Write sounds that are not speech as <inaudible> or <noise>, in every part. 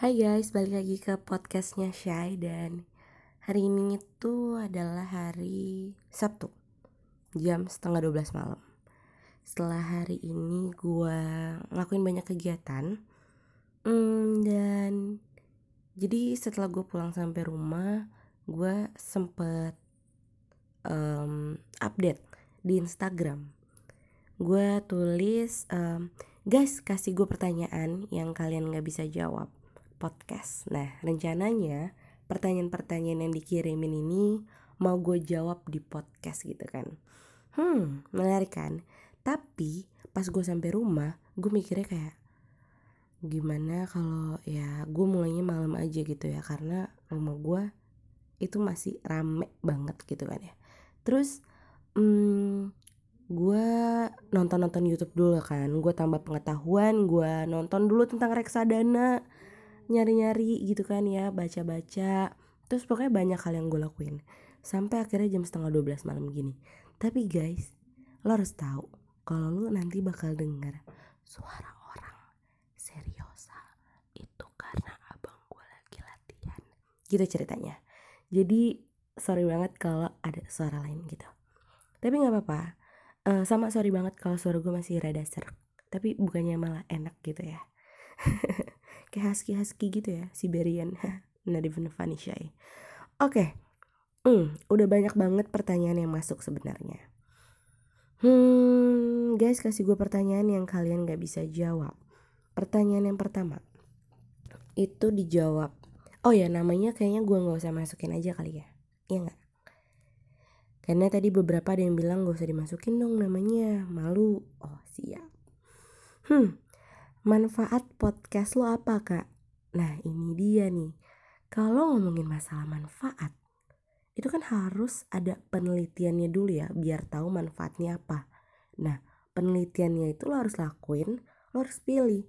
Hai guys, balik lagi ke podcastnya Shy dan hari ini itu adalah hari Sabtu jam setengah 12 malam. Setelah hari ini gue ngelakuin banyak kegiatan hmm, dan jadi setelah gue pulang sampai rumah gue sempet um, update di Instagram. Gue tulis um, guys kasih gue pertanyaan yang kalian gak bisa jawab podcast. Nah, rencananya pertanyaan-pertanyaan yang dikirimin ini mau gue jawab di podcast gitu kan. Hmm, menarik kan? Tapi pas gue sampai rumah, gue mikirnya kayak gimana kalau ya gue mulainya malam aja gitu ya karena rumah gue itu masih rame banget gitu kan ya. Terus hmm, gue nonton nonton YouTube dulu kan, gue tambah pengetahuan, gue nonton dulu tentang reksadana nyari-nyari gitu kan ya baca-baca. Terus pokoknya banyak hal yang gue lakuin. Sampai akhirnya jam setengah 12 malam gini. Tapi guys lo harus tahu kalau lo nanti bakal denger suara orang seriosa itu karena abang gue lagi latihan. Gitu ceritanya. Jadi sorry banget kalau ada suara lain gitu. Tapi nggak apa-apa. Uh, sama sorry banget kalau suara gue masih rada serak. Tapi bukannya malah enak gitu ya <laughs> kayak husky husky gitu ya Siberian. <laughs> Not even funny shy oke. Okay. hmm, udah banyak banget pertanyaan yang masuk sebenarnya. Hmm guys kasih gue pertanyaan yang kalian gak bisa jawab. Pertanyaan yang pertama. Itu dijawab. Oh ya namanya kayaknya gue nggak usah masukin aja kali ya. Iya nggak? Karena tadi beberapa ada yang bilang gak usah dimasukin dong namanya. Malu. Oh siap. Hmm Manfaat podcast lo apa kak? Nah ini dia nih. Kalau ngomongin masalah manfaat, itu kan harus ada penelitiannya dulu ya biar tahu manfaatnya apa. Nah penelitiannya itu lo harus lakuin, lo harus pilih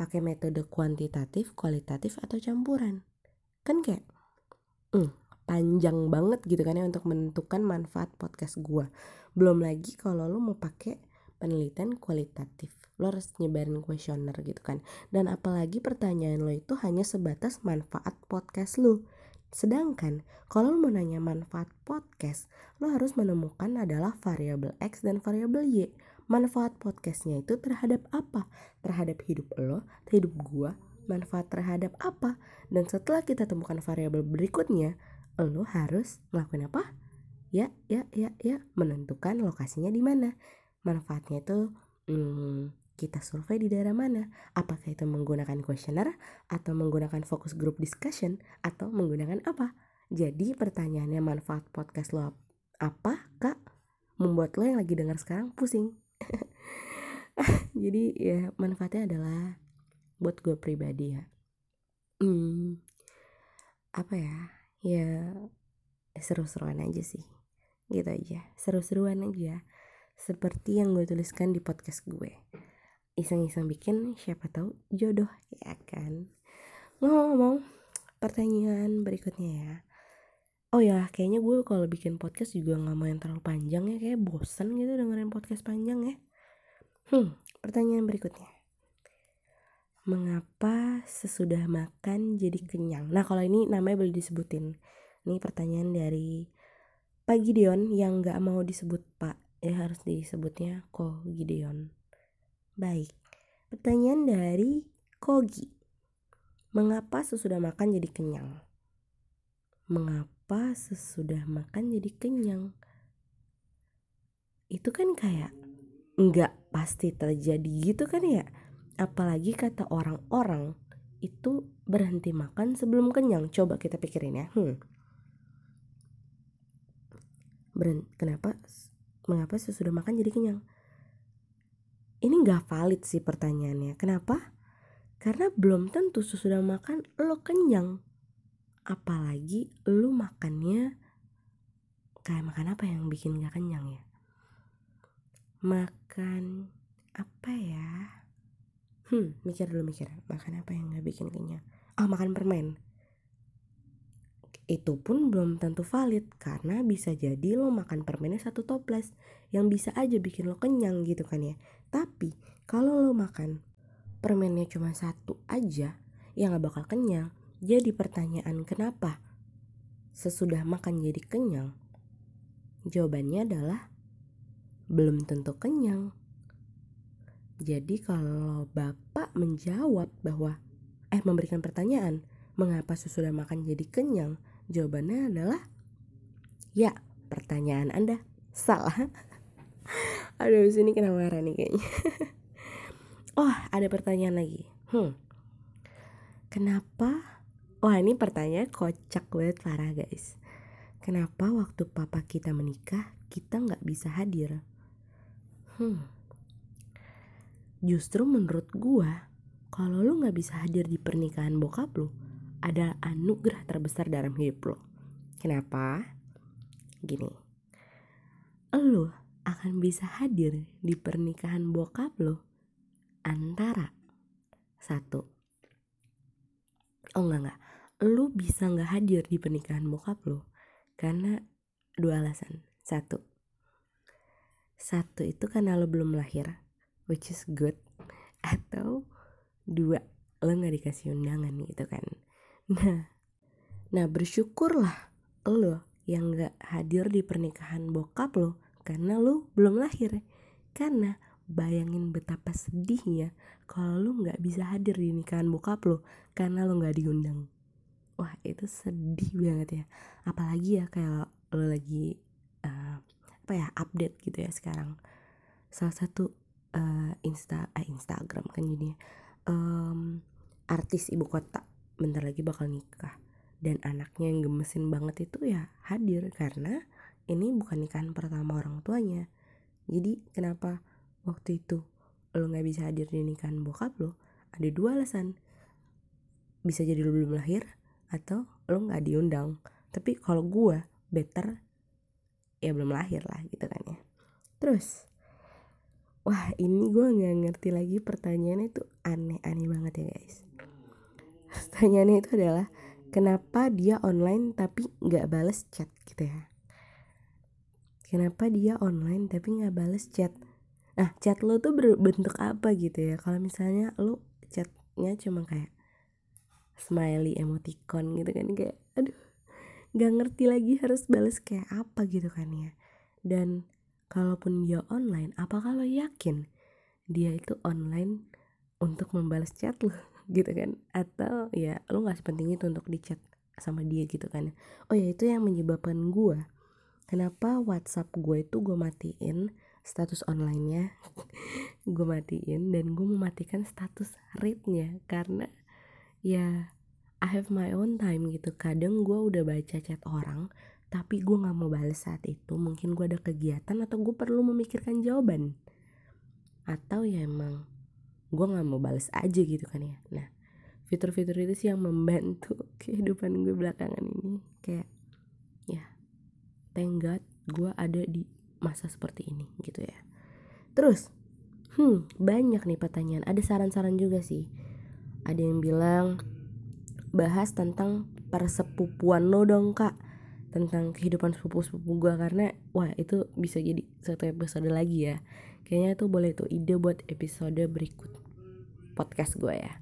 pakai metode kuantitatif, kualitatif atau campuran. Kan kayak hmm, panjang banget gitu kan ya untuk menentukan manfaat podcast gua. Belum lagi kalau lo mau pakai penelitian kualitatif. Lo harus nyebarin kuesioner gitu kan. Dan apalagi pertanyaan lo itu hanya sebatas manfaat podcast lo. Sedangkan kalau lo mau nanya manfaat podcast lo harus menemukan adalah variabel X dan variabel Y. Manfaat podcastnya itu terhadap apa? Terhadap hidup lo hidup gua manfaat terhadap apa? Dan setelah kita temukan variabel berikutnya lo harus melakukan apa? Ya ya ya ya menentukan lokasinya di mana manfaatnya itu hmm, kita survei di daerah mana? Apakah itu menggunakan questionnaire atau menggunakan focus group discussion atau menggunakan apa? Jadi pertanyaannya manfaat podcast lo apa kak? Membuat lo yang lagi dengar sekarang pusing. <laughs> Jadi ya manfaatnya adalah buat gue pribadi ya. Hmm, apa ya? Ya seru-seruan aja sih. Gitu aja. Seru-seruan aja seperti yang gue tuliskan di podcast gue. Iseng-iseng bikin siapa tahu jodoh ya kan? Ngomong-ngomong pertanyaan berikutnya ya. Oh ya kayaknya gue kalau bikin podcast juga nggak mau yang terlalu panjang ya kayak bosen gitu dengerin podcast panjang ya. Hmm pertanyaan berikutnya. Mengapa sesudah makan jadi kenyang? Nah kalau ini namanya boleh disebutin. Ini pertanyaan dari Pak Gideon yang nggak mau disebut Pak ya harus disebutnya Ko Gideon. Baik, pertanyaan dari Kogi. Mengapa sesudah makan jadi kenyang? Mengapa sesudah makan jadi kenyang? Itu kan kayak nggak pasti terjadi gitu kan ya? Apalagi kata orang-orang itu berhenti makan sebelum kenyang. Coba kita pikirin ya. Hmm. Berhenti, kenapa mengapa sesudah makan jadi kenyang? Ini gak valid sih pertanyaannya. Kenapa? Karena belum tentu sesudah makan lo kenyang. Apalagi lo makannya kayak makan apa yang bikin gak kenyang ya? Makan apa ya? Hmm, mikir dulu mikir. Makan apa yang gak bikin kenyang? Oh, makan permen itu pun belum tentu valid karena bisa jadi lo makan permennya satu toples yang bisa aja bikin lo kenyang gitu kan ya tapi kalau lo makan permennya cuma satu aja ya nggak bakal kenyang. Jadi pertanyaan kenapa sesudah makan jadi kenyang? Jawabannya adalah belum tentu kenyang. Jadi kalau bapak menjawab bahwa eh memberikan pertanyaan mengapa sesudah makan jadi kenyang? Jawabannya adalah ya pertanyaan Anda salah. <laughs> Aduh sini kena marah nih kayaknya. <laughs> oh ada pertanyaan lagi. Hmm. Kenapa Wah ini pertanyaan kocak banget parah guys Kenapa waktu papa kita menikah kita nggak bisa hadir? Hmm. Justru menurut gua kalau lu nggak bisa hadir di pernikahan bokap lu ada anugerah terbesar dalam hidup lo. Kenapa? Gini, lu akan bisa hadir di pernikahan bokap lo antara satu oh enggak enggak. Lu bisa nggak hadir di pernikahan bokap lu karena dua alasan. Satu satu itu karena lo belum lahir which is good. Atau dua lo nggak dikasih undangan gitu kan nah <laughs> nah bersyukurlah lo yang nggak hadir di pernikahan bokap lo karena lo belum lahir. Karena bayangin betapa sedihnya kalau lo nggak bisa hadir di nikahan bokap lo karena lo nggak diundang. Wah itu sedih banget ya. Apalagi ya kayak lo lagi uh, apa ya update gitu ya sekarang. Salah satu uh, insta eh, Instagram kan jadi um, artis ibu kota bentar lagi bakal nikah. Dan anaknya yang gemesin banget itu ya hadir karena ini bukan nikahan pertama orang tuanya. Jadi kenapa waktu itu lo nggak bisa hadir di nikahan bokap lo? Ada dua alasan. Bisa jadi lo belum lahir atau lo nggak diundang. Tapi kalau gue better ya belum lahir lah gitu kan ya. Terus wah ini gue nggak ngerti lagi pertanyaannya itu aneh-aneh banget ya guys pertanyaannya itu adalah kenapa dia online tapi nggak bales chat? Gitu ya. Kenapa dia online tapi nggak bales chat? Nah chat lo tuh berbentuk apa gitu ya? Kalau misalnya lo chatnya cuma kayak smiley emoticon gitu kan kayak aduh nggak ngerti lagi harus balas kayak apa gitu kan ya. Dan kalaupun dia online apakah lo yakin dia itu online untuk membalas chat lo gitu kan. Atau ya lo nggak sepenting itu untuk dicat sama dia gitu kan. Oh ya itu yang menyebabkan gue kenapa WhatsApp gue itu gue matiin status online-nya? <laughs> Gue matiin dan gue mematikan status read-nya. Karena ya I have my own time gitu. Kadang gue udah baca chat orang tapi gue nggak mau balas saat itu. Mungkin gue ada kegiatan atau gue perlu memikirkan jawaban. Atau ya emang gue nggak mau balas aja gitu kan ya. Nah fitur-fitur itu sih yang membantu <laughs> kehidupan gue belakangan ini. Kayak ya thank God gue ada di masa seperti ini gitu ya. Terus hmm banyak nih pertanyaan. Ada saran-saran juga sih. Ada yang bilang bahas tentang persepupuan lo dong kak. Tentang kehidupan sepupu-sepupu gue karena wah itu bisa jadi satu episode lagi ya. Kayaknya tuh boleh tuh ide buat episode berikut podcast gue ya.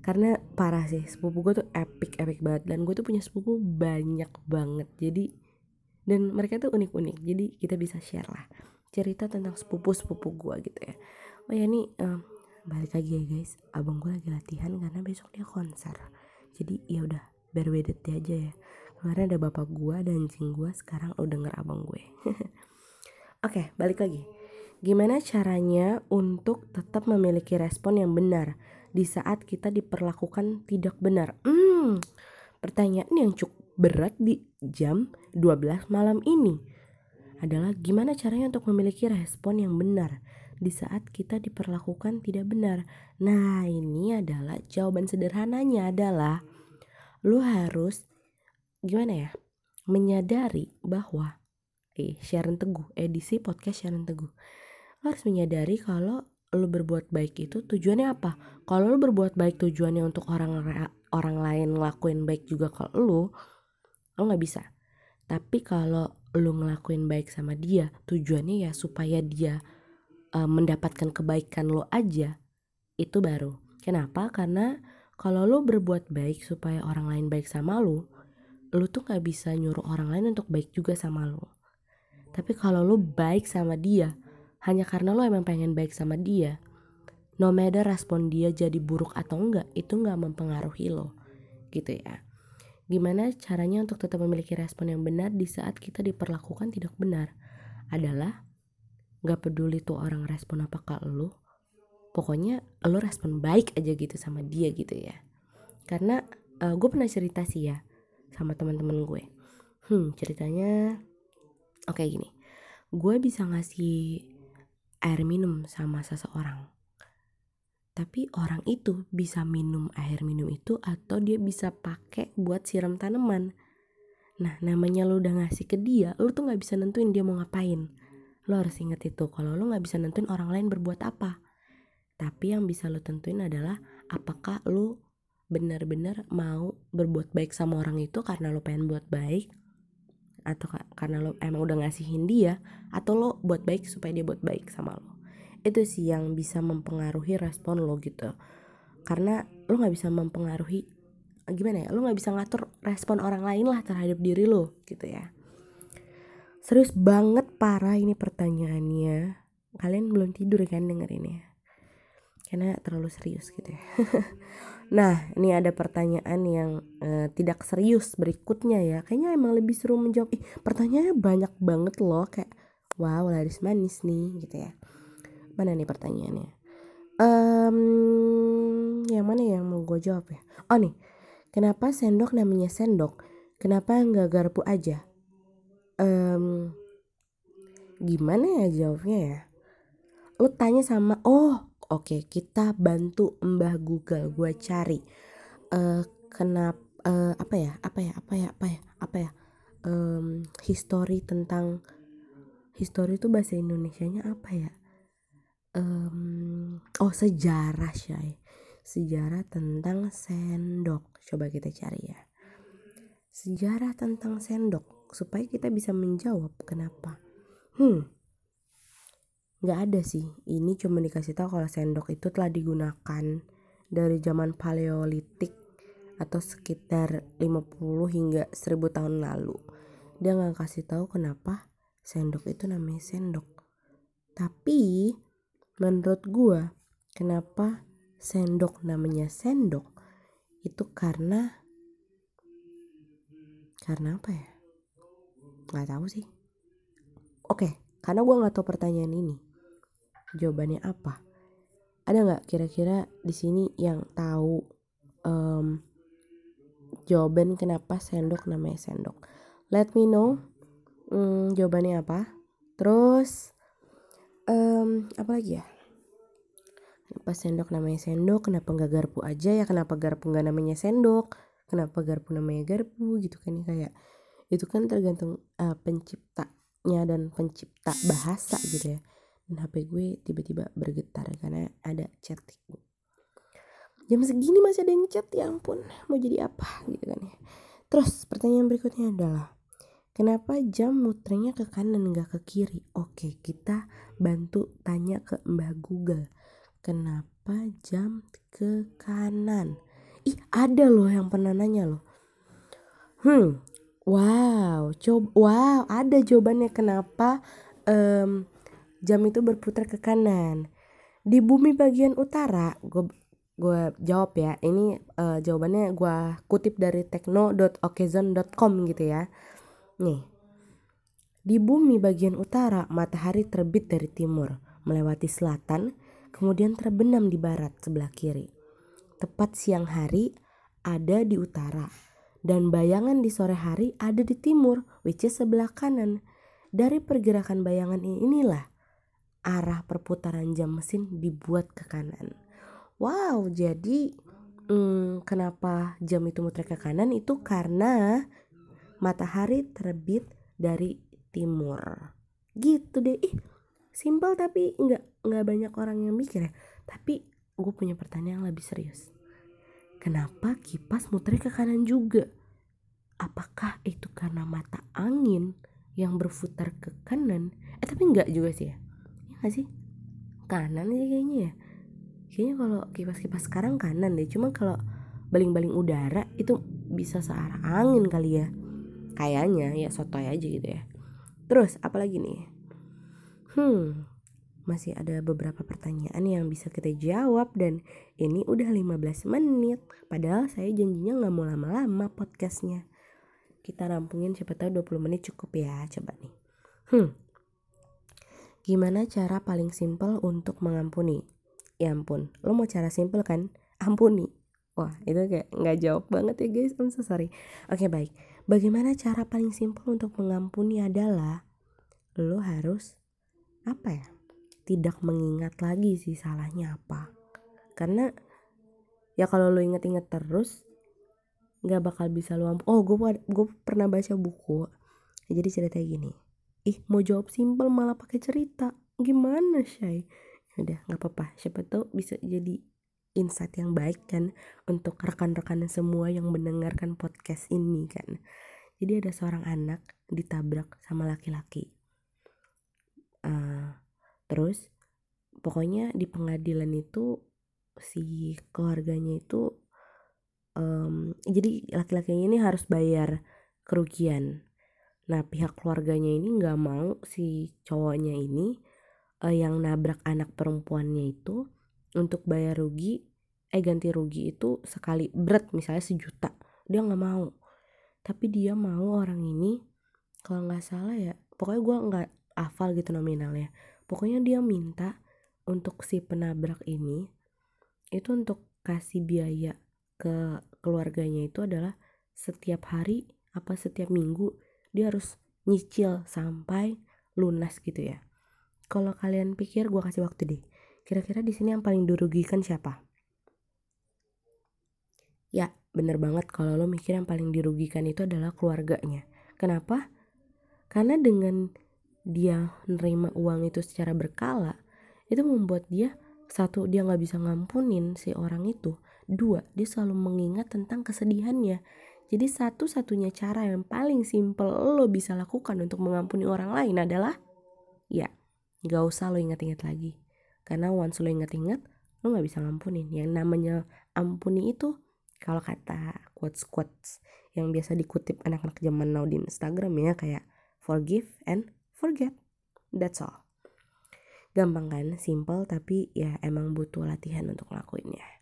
Karena parah sih sepupu gue tuh epic epic banget. Dan gue tuh punya sepupu banyak banget. Jadi dan mereka tuh unik-unik. Jadi kita bisa share lah cerita tentang sepupu-sepupu gue gitu ya. Oh ya nih um, balik lagi ya guys. Abang gue lagi latihan karena besok dia konser. Jadi ya udah it aja ya. Kemarin ada bapak gue dan anjing gue sekarang lo denger abang gue. <laughs> Oke okay, balik lagi gimana caranya untuk tetap memiliki respon yang benar di saat kita diperlakukan tidak benar hmm pertanyaan yang cukup berat di jam 12 malam ini adalah gimana caranya untuk memiliki respon yang benar di saat kita diperlakukan tidak benar. Nah, ini adalah jawaban sederhananya adalah lu harus gimana ya? menyadari bahwa eh Sharon Teguh, edisi podcast Sharon Teguh. Lu harus menyadari kalau lu berbuat baik itu tujuannya apa? Kalau lu berbuat baik tujuannya untuk orang orang lain ngelakuin baik juga ke lu, lu nggak bisa. Tapi kalau lu ngelakuin baik sama dia, tujuannya ya supaya dia uh, mendapatkan kebaikan lo aja itu baru kenapa karena kalau lo berbuat baik supaya orang lain baik sama lo lo tuh gak bisa nyuruh orang lain untuk baik juga sama lo tapi kalau lo baik sama dia hanya karena lo emang pengen baik sama dia. No matter respon dia jadi buruk atau enggak itu nggak mempengaruhi lo. Gitu ya. Gimana caranya untuk tetap memiliki respon yang benar di saat kita diperlakukan tidak benar? Adalah nggak peduli tuh orang respon apa ke lo. Pokoknya lo respon baik aja gitu sama dia gitu ya. Karena uh, gue pernah cerita sih ya sama teman-teman gue. Hmm ceritanya oke okay, gini. Gue bisa ngasih air minum sama seseorang. Tapi orang itu bisa minum air minum itu atau dia bisa pakai buat siram tanaman. Nah namanya lo udah ngasih ke dia lo tuh nggak bisa nentuin dia mau ngapain. Lo harus inget itu kalau lo nggak bisa nentuin orang lain berbuat apa. Tapi yang bisa lo tentuin adalah apakah lo benar-benar mau berbuat baik sama orang itu karena lo pengen buat baik atau karena lo emang udah ngasihin dia atau lo buat baik supaya dia buat baik sama lo. Itu sih yang bisa mempengaruhi respon lo gitu. Karena lo nggak bisa mempengaruhi gimana ya lo nggak bisa ngatur respon orang lain lah terhadap diri lo gitu ya. Serius banget parah ini pertanyaannya. Kalian belum tidur kan denger ini ya karena terlalu serius gitu ya. <laughs> nah, ini ada pertanyaan yang uh, tidak serius berikutnya ya. Kayaknya emang lebih seru menjawab. Ih, pertanyaannya banyak banget loh kayak wow, laris manis nih gitu ya. Mana nih pertanyaannya? Um, yang mana yang mau gue jawab ya? Oh nih, kenapa sendok namanya sendok? Kenapa nggak garpu aja? Um, gimana ya jawabnya ya? Lu tanya sama, oh Oke, kita bantu Mbah Google. Gue cari uh, kenapa uh, apa ya? Apa ya? Apa ya? Apa ya? Apa ya? Um, history tentang history itu bahasa Indonesianya apa ya? Um, oh sejarah sih sejarah tentang sendok coba kita cari ya sejarah tentang sendok supaya kita bisa menjawab kenapa hmm nggak ada sih. Ini cuma dikasih tahu kalau sendok itu telah digunakan dari zaman paleolitik atau sekitar 50 hingga 1000 tahun lalu. Dia nggak kasih tahu kenapa sendok itu namanya sendok. Tapi menurut gua kenapa sendok namanya sendok? Itu karena karena apa ya? Nggak tahu sih. Oke karena gua nggak tahu pertanyaan ini jawabannya apa? Ada nggak kira-kira di sini yang tahu um, jawaban kenapa sendok namanya sendok? Let me know um, jawabannya apa? Terus um, apa lagi ya? Kenapa sendok namanya sendok? Kenapa nggak garpu aja ya? Kenapa garpu nggak namanya sendok? Kenapa garpu namanya garpu? Gitu kan ya kayak itu kan tergantung uh, penciptanya dan pencipta bahasa gitu ya dan HP gue tiba-tiba bergetar karena ada chat jam segini masih ada yang chat ya ampun mau jadi apa gitu kan ya. Terus pertanyaan berikutnya adalah kenapa jam muternya ke kanan nggak ke kiri? Oke kita bantu tanya ke mbah Google. Kenapa jam ke kanan? Ih ada loh yang pernah nanya loh. Hmm wow coba wow ada jawabannya. Kenapa um, jam itu berputar ke kanan. Di bumi bagian utara gue gue jawab ya ini uh, jawabannya gue kutip dari tekno.okezon.com gitu ya. Nih. Di bumi bagian utara matahari terbit dari timur melewati selatan kemudian terbenam di barat sebelah kiri. Tepat siang hari ada di utara dan bayangan di sore hari ada di timur which is sebelah kanan. Dari pergerakan bayangan inilah arah perputaran jam mesin dibuat ke kanan. Wow, jadi hmm, kenapa jam itu muter ke kanan itu karena matahari terbit dari timur. Gitu deh. Ih, simpel tapi nggak nggak banyak orang yang mikir ya. Tapi gue punya pertanyaan yang lebih serius. Kenapa kipas muter ke kanan juga? Apakah itu karena mata angin yang berputar ke kanan? Eh tapi nggak juga sih ya gak sih? Kanan sih kayaknya ya. Kayaknya kalau kipas-kipas sekarang kanan deh. Cuma kalau baling-baling udara itu bisa searah angin kali ya. Kayaknya ya sotoy aja gitu ya. Terus apalagi nih? Hmm masih ada beberapa pertanyaan yang bisa kita jawab dan ini udah 15 menit. Padahal saya janjinya nggak mau lama-lama podcastnya. Kita rampungin siapa tahu 20 menit cukup ya coba nih. Hmm gimana cara paling simpel untuk mengampuni? Ya ampun lo mau cara simpel kan? Ampuni. Wah itu kayak nggak jawab banget ya guys. I'm so sorry. Oke baik. Bagaimana cara paling simpel untuk mengampuni adalah lo harus apa ya tidak mengingat lagi sih salahnya apa. Karena ya kalau lo inget-inget terus nggak bakal bisa lo ampuh oh gue gue pernah baca buku. Jadi cerita gini ih mau jawab simpel malah pakai cerita. Gimana shy ya udah nggak apa-apa. Siapa tahu bisa jadi insight yang baik kan untuk rekan-rekan semua yang mendengarkan podcast ini kan. Jadi ada seorang anak ditabrak sama laki-laki. Uh, terus pokoknya di pengadilan itu si keluarganya itu um, jadi laki-lakinya ini harus bayar kerugian nah pihak keluarganya ini nggak mau si cowoknya ini uh, yang nabrak anak perempuannya itu untuk bayar rugi eh ganti rugi itu sekali berat misalnya sejuta. Dia nggak mau. Tapi dia mau orang ini kalau nggak salah ya pokoknya gue nggak hafal gitu nominalnya. Pokoknya dia minta untuk si penabrak ini itu untuk kasih biaya ke keluarganya itu adalah setiap hari apa setiap minggu dia harus nyicil sampai lunas gitu ya. Kalau kalian pikir gue kasih waktu deh. Kira-kira di sini yang paling dirugikan siapa? Ya bener banget kalau lo mikir yang paling dirugikan itu adalah keluarganya. Kenapa? Karena dengan dia nerima uang itu secara berkala itu membuat dia satu dia nggak bisa ngampunin si orang itu. Dua dia selalu mengingat tentang kesedihannya jadi satu-satunya cara yang paling simple lo bisa lakukan untuk mengampuni orang lain adalah ya nggak usah lo ingat-ingat lagi karena once lo ingat-ingat lo nggak bisa ngampunin yang namanya ampuni itu kalau kata quotes quotes yang biasa dikutip anak-anak zaman now di Instagram ya kayak forgive and forget. That's all. Gampang kan, simple tapi ya emang butuh latihan untuk ngelakuinnya.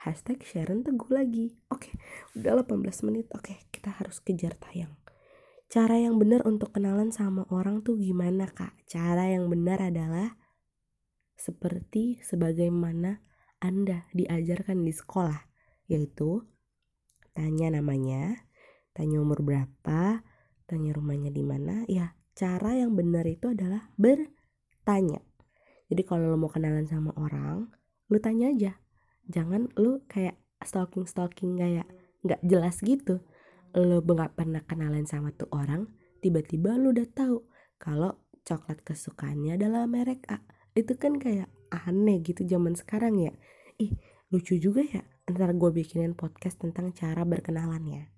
Hashtag Sharon Teguh lagi. Oke, udah 18 menit. Oke, kita harus kejar tayang. Cara yang benar untuk kenalan sama orang tuh gimana kak? Cara yang benar adalah seperti sebagaimana Anda diajarkan di sekolah, yaitu tanya namanya, tanya umur berapa, tanya rumahnya di mana ya cara yang benar itu adalah bertanya jadi kalau lo mau kenalan sama orang lo tanya aja jangan lo kayak stalking stalking kayak nggak jelas gitu. Lo nggak pernah kenalan sama tuh orang tiba-tiba lo udah tahu kalau coklat kesukaannya adalah merek A. Itu kan kayak aneh gitu zaman sekarang ya. Ih lucu juga ya ntar gue bikinin podcast tentang cara berkenalannya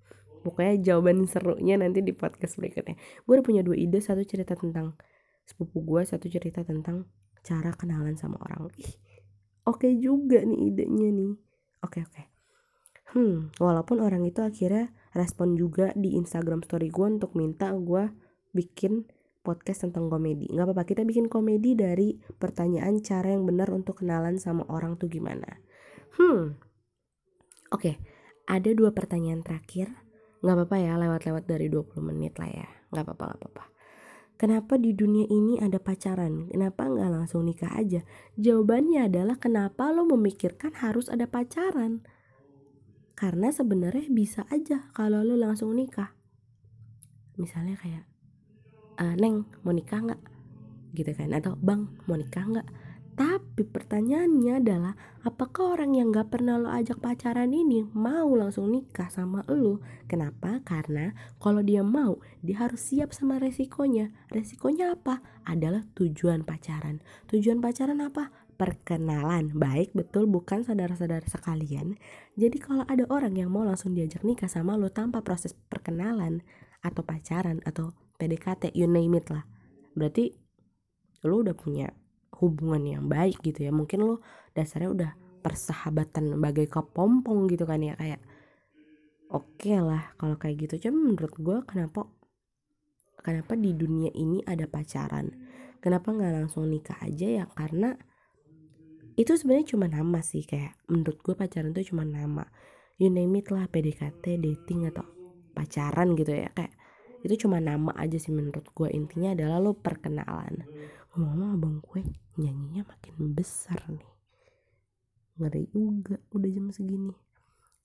pokoknya jawaban serunya nanti di podcast berikutnya. Gue udah punya dua ide satu cerita tentang sepupu gue satu cerita tentang cara kenalan sama orang. Ih oke okay juga nih idenya nih. Oke okay, oke. Okay. hmm walaupun orang itu akhirnya respon juga di Instagram story gue untuk minta gue bikin podcast tentang komedi. Nggak apa-apa kita bikin komedi dari pertanyaan cara yang benar untuk kenalan sama orang tuh gimana. Hmm oke. Okay. ada dua pertanyaan terakhir. Nggak apa-apa ya lewat-lewat dari 20 menit lah ya. Nggak apa-apa nggak apa-apa Kenapa di dunia ini ada pacaran? Kenapa nggak langsung nikah aja? Jawabannya adalah kenapa lo memikirkan harus ada pacaran? Karena sebenarnya bisa aja kalau lo langsung nikah. Misalnya kayak, e, Neng mau nikah nggak? Gitu kan? Atau Bang mau nikah nggak? Tapi pertanyaannya adalah apakah orang yang gak pernah lo ajak pacaran ini mau langsung nikah sama lo? Kenapa? Karena kalau dia mau, dia harus siap sama resikonya. Resikonya apa? Adalah tujuan pacaran. Tujuan pacaran apa? Perkenalan. Baik, betul bukan saudara-saudara sekalian. Jadi kalau ada orang yang mau langsung diajak nikah sama lo tanpa proses perkenalan atau pacaran atau PDKT, you name it lah. Berarti lo udah punya hubungan yang baik gitu ya. Mungkin lo dasarnya udah persahabatan bagai kepompong gitu kan ya kayak oke okay lah kalau kayak gitu. Cuma menurut gue kenapa kenapa di dunia ini ada pacaran? Kenapa nggak langsung nikah aja ya? Karena itu sebenarnya cuma nama sih kayak menurut gue pacaran itu cuma nama. You name it lah PDKT dating atau pacaran gitu ya. Kayak itu cuma nama aja sih menurut gue intinya adalah lo perkenalan ngomong abang gue nyanyinya makin besar nih. Ngeri juga udah jam segini.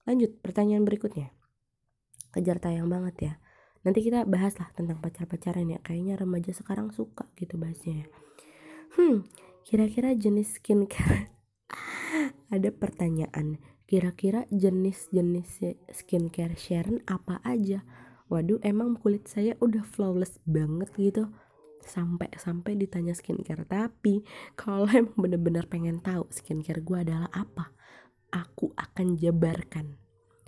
Lanjut pertanyaan berikutnya. Kejar tayang banget ya. Nanti kita bahas lah tentang pacar-pacaran ya. Kayaknya remaja sekarang suka gitu bahasnya ya. hmm kira-kira jenis skincare <laughs> ada pertanyaan. Kira-kira jenis-jenis skincare Sharon apa aja? Waduh emang kulit saya udah flawless banget gitu sampai sampai ditanya skincare. Tapi kalau emang bener-bener pengen tahu skincare gue adalah apa aku akan jabarkan.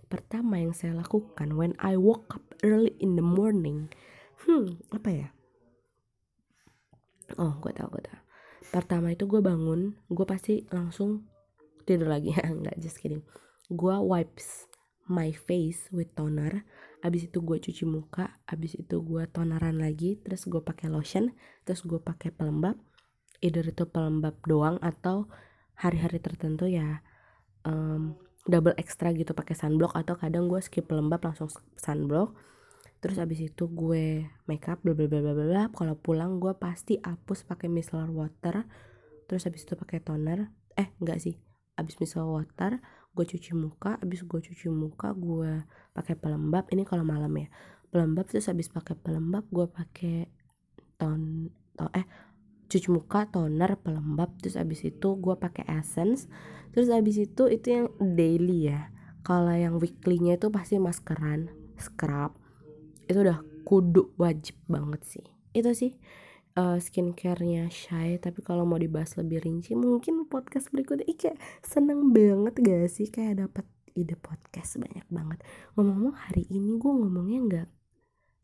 Pertama yang saya lakukan when I woke up early in the morning. Hmm apa ya? Oh gue tau gue tau pertama itu gue bangun gue pasti langsung tidur lagi. Ya <laughs> nggak just kidding. Gue wipes my face with toner abis itu gue cuci muka abis itu gue toneran lagi terus gue pakai lotion terus gue pakai pelembab. Either itu pelembab doang atau hari-hari tertentu ya um, double extra gitu pakai sunblock atau kadang gue skip pelembab langsung sunblock. Terus abis itu gue makeup bla bla bla bla bla kalau pulang gue pasti hapus pakai micellar water terus abis itu pakai toner. Eh enggak sih abis micellar water gue cuci muka abis gue cuci muka gue pakai pelembab. Ini kalau malam ya. Pelembab terus abis pakai pelembab gue pakai ton to eh cuci muka toner pelembab. Terus abis itu gue pakai essence. Terus abis itu itu yang daily ya. Kalau yang weeklynya itu pasti maskeran scrub. Itu udah kudu wajib banget sih. Itu sih uh, skincare-nya Shy tapi kalau mau dibahas lebih rinci mungkin podcast berikutnya. Ih, seneng banget gak sih? Kayak dapat ide podcast banyak banget. Ngomong-ngomong hari ini gue ngomongnya nggak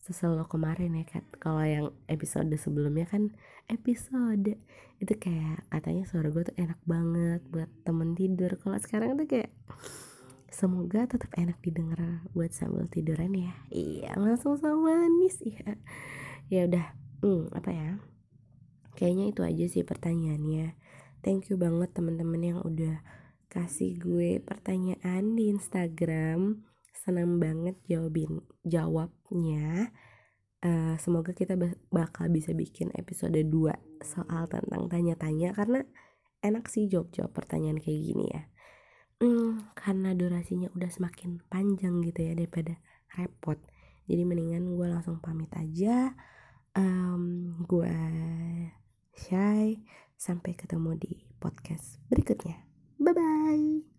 seselo kemarin ya kan kalau yang episode sebelumnya kan episode. Itu kayak katanya suara gue tuh enak banget buat temen tidur. Kalau sekarang tuh kayak semoga tetap enak didengar buat sambil tiduran ya. Iya langsung sama manis ya ya udah hmm, apa ya? Kayaknya itu aja sih pertanyaannya. Thank you banget teman-teman yang udah kasih gue pertanyaan di Instagram. Senang banget jawabin jawabnya. Uh, semoga kita bakal bisa bikin episode 2 soal tentang tanya-tanya karena enak sih jawab-jawab pertanyaan kayak gini ya. Hmm, karena durasinya udah semakin panjang gitu ya daripada repot. Jadi mendingan gue langsung pamit aja um, gue shy sampai ketemu di podcast berikutnya. Bye bye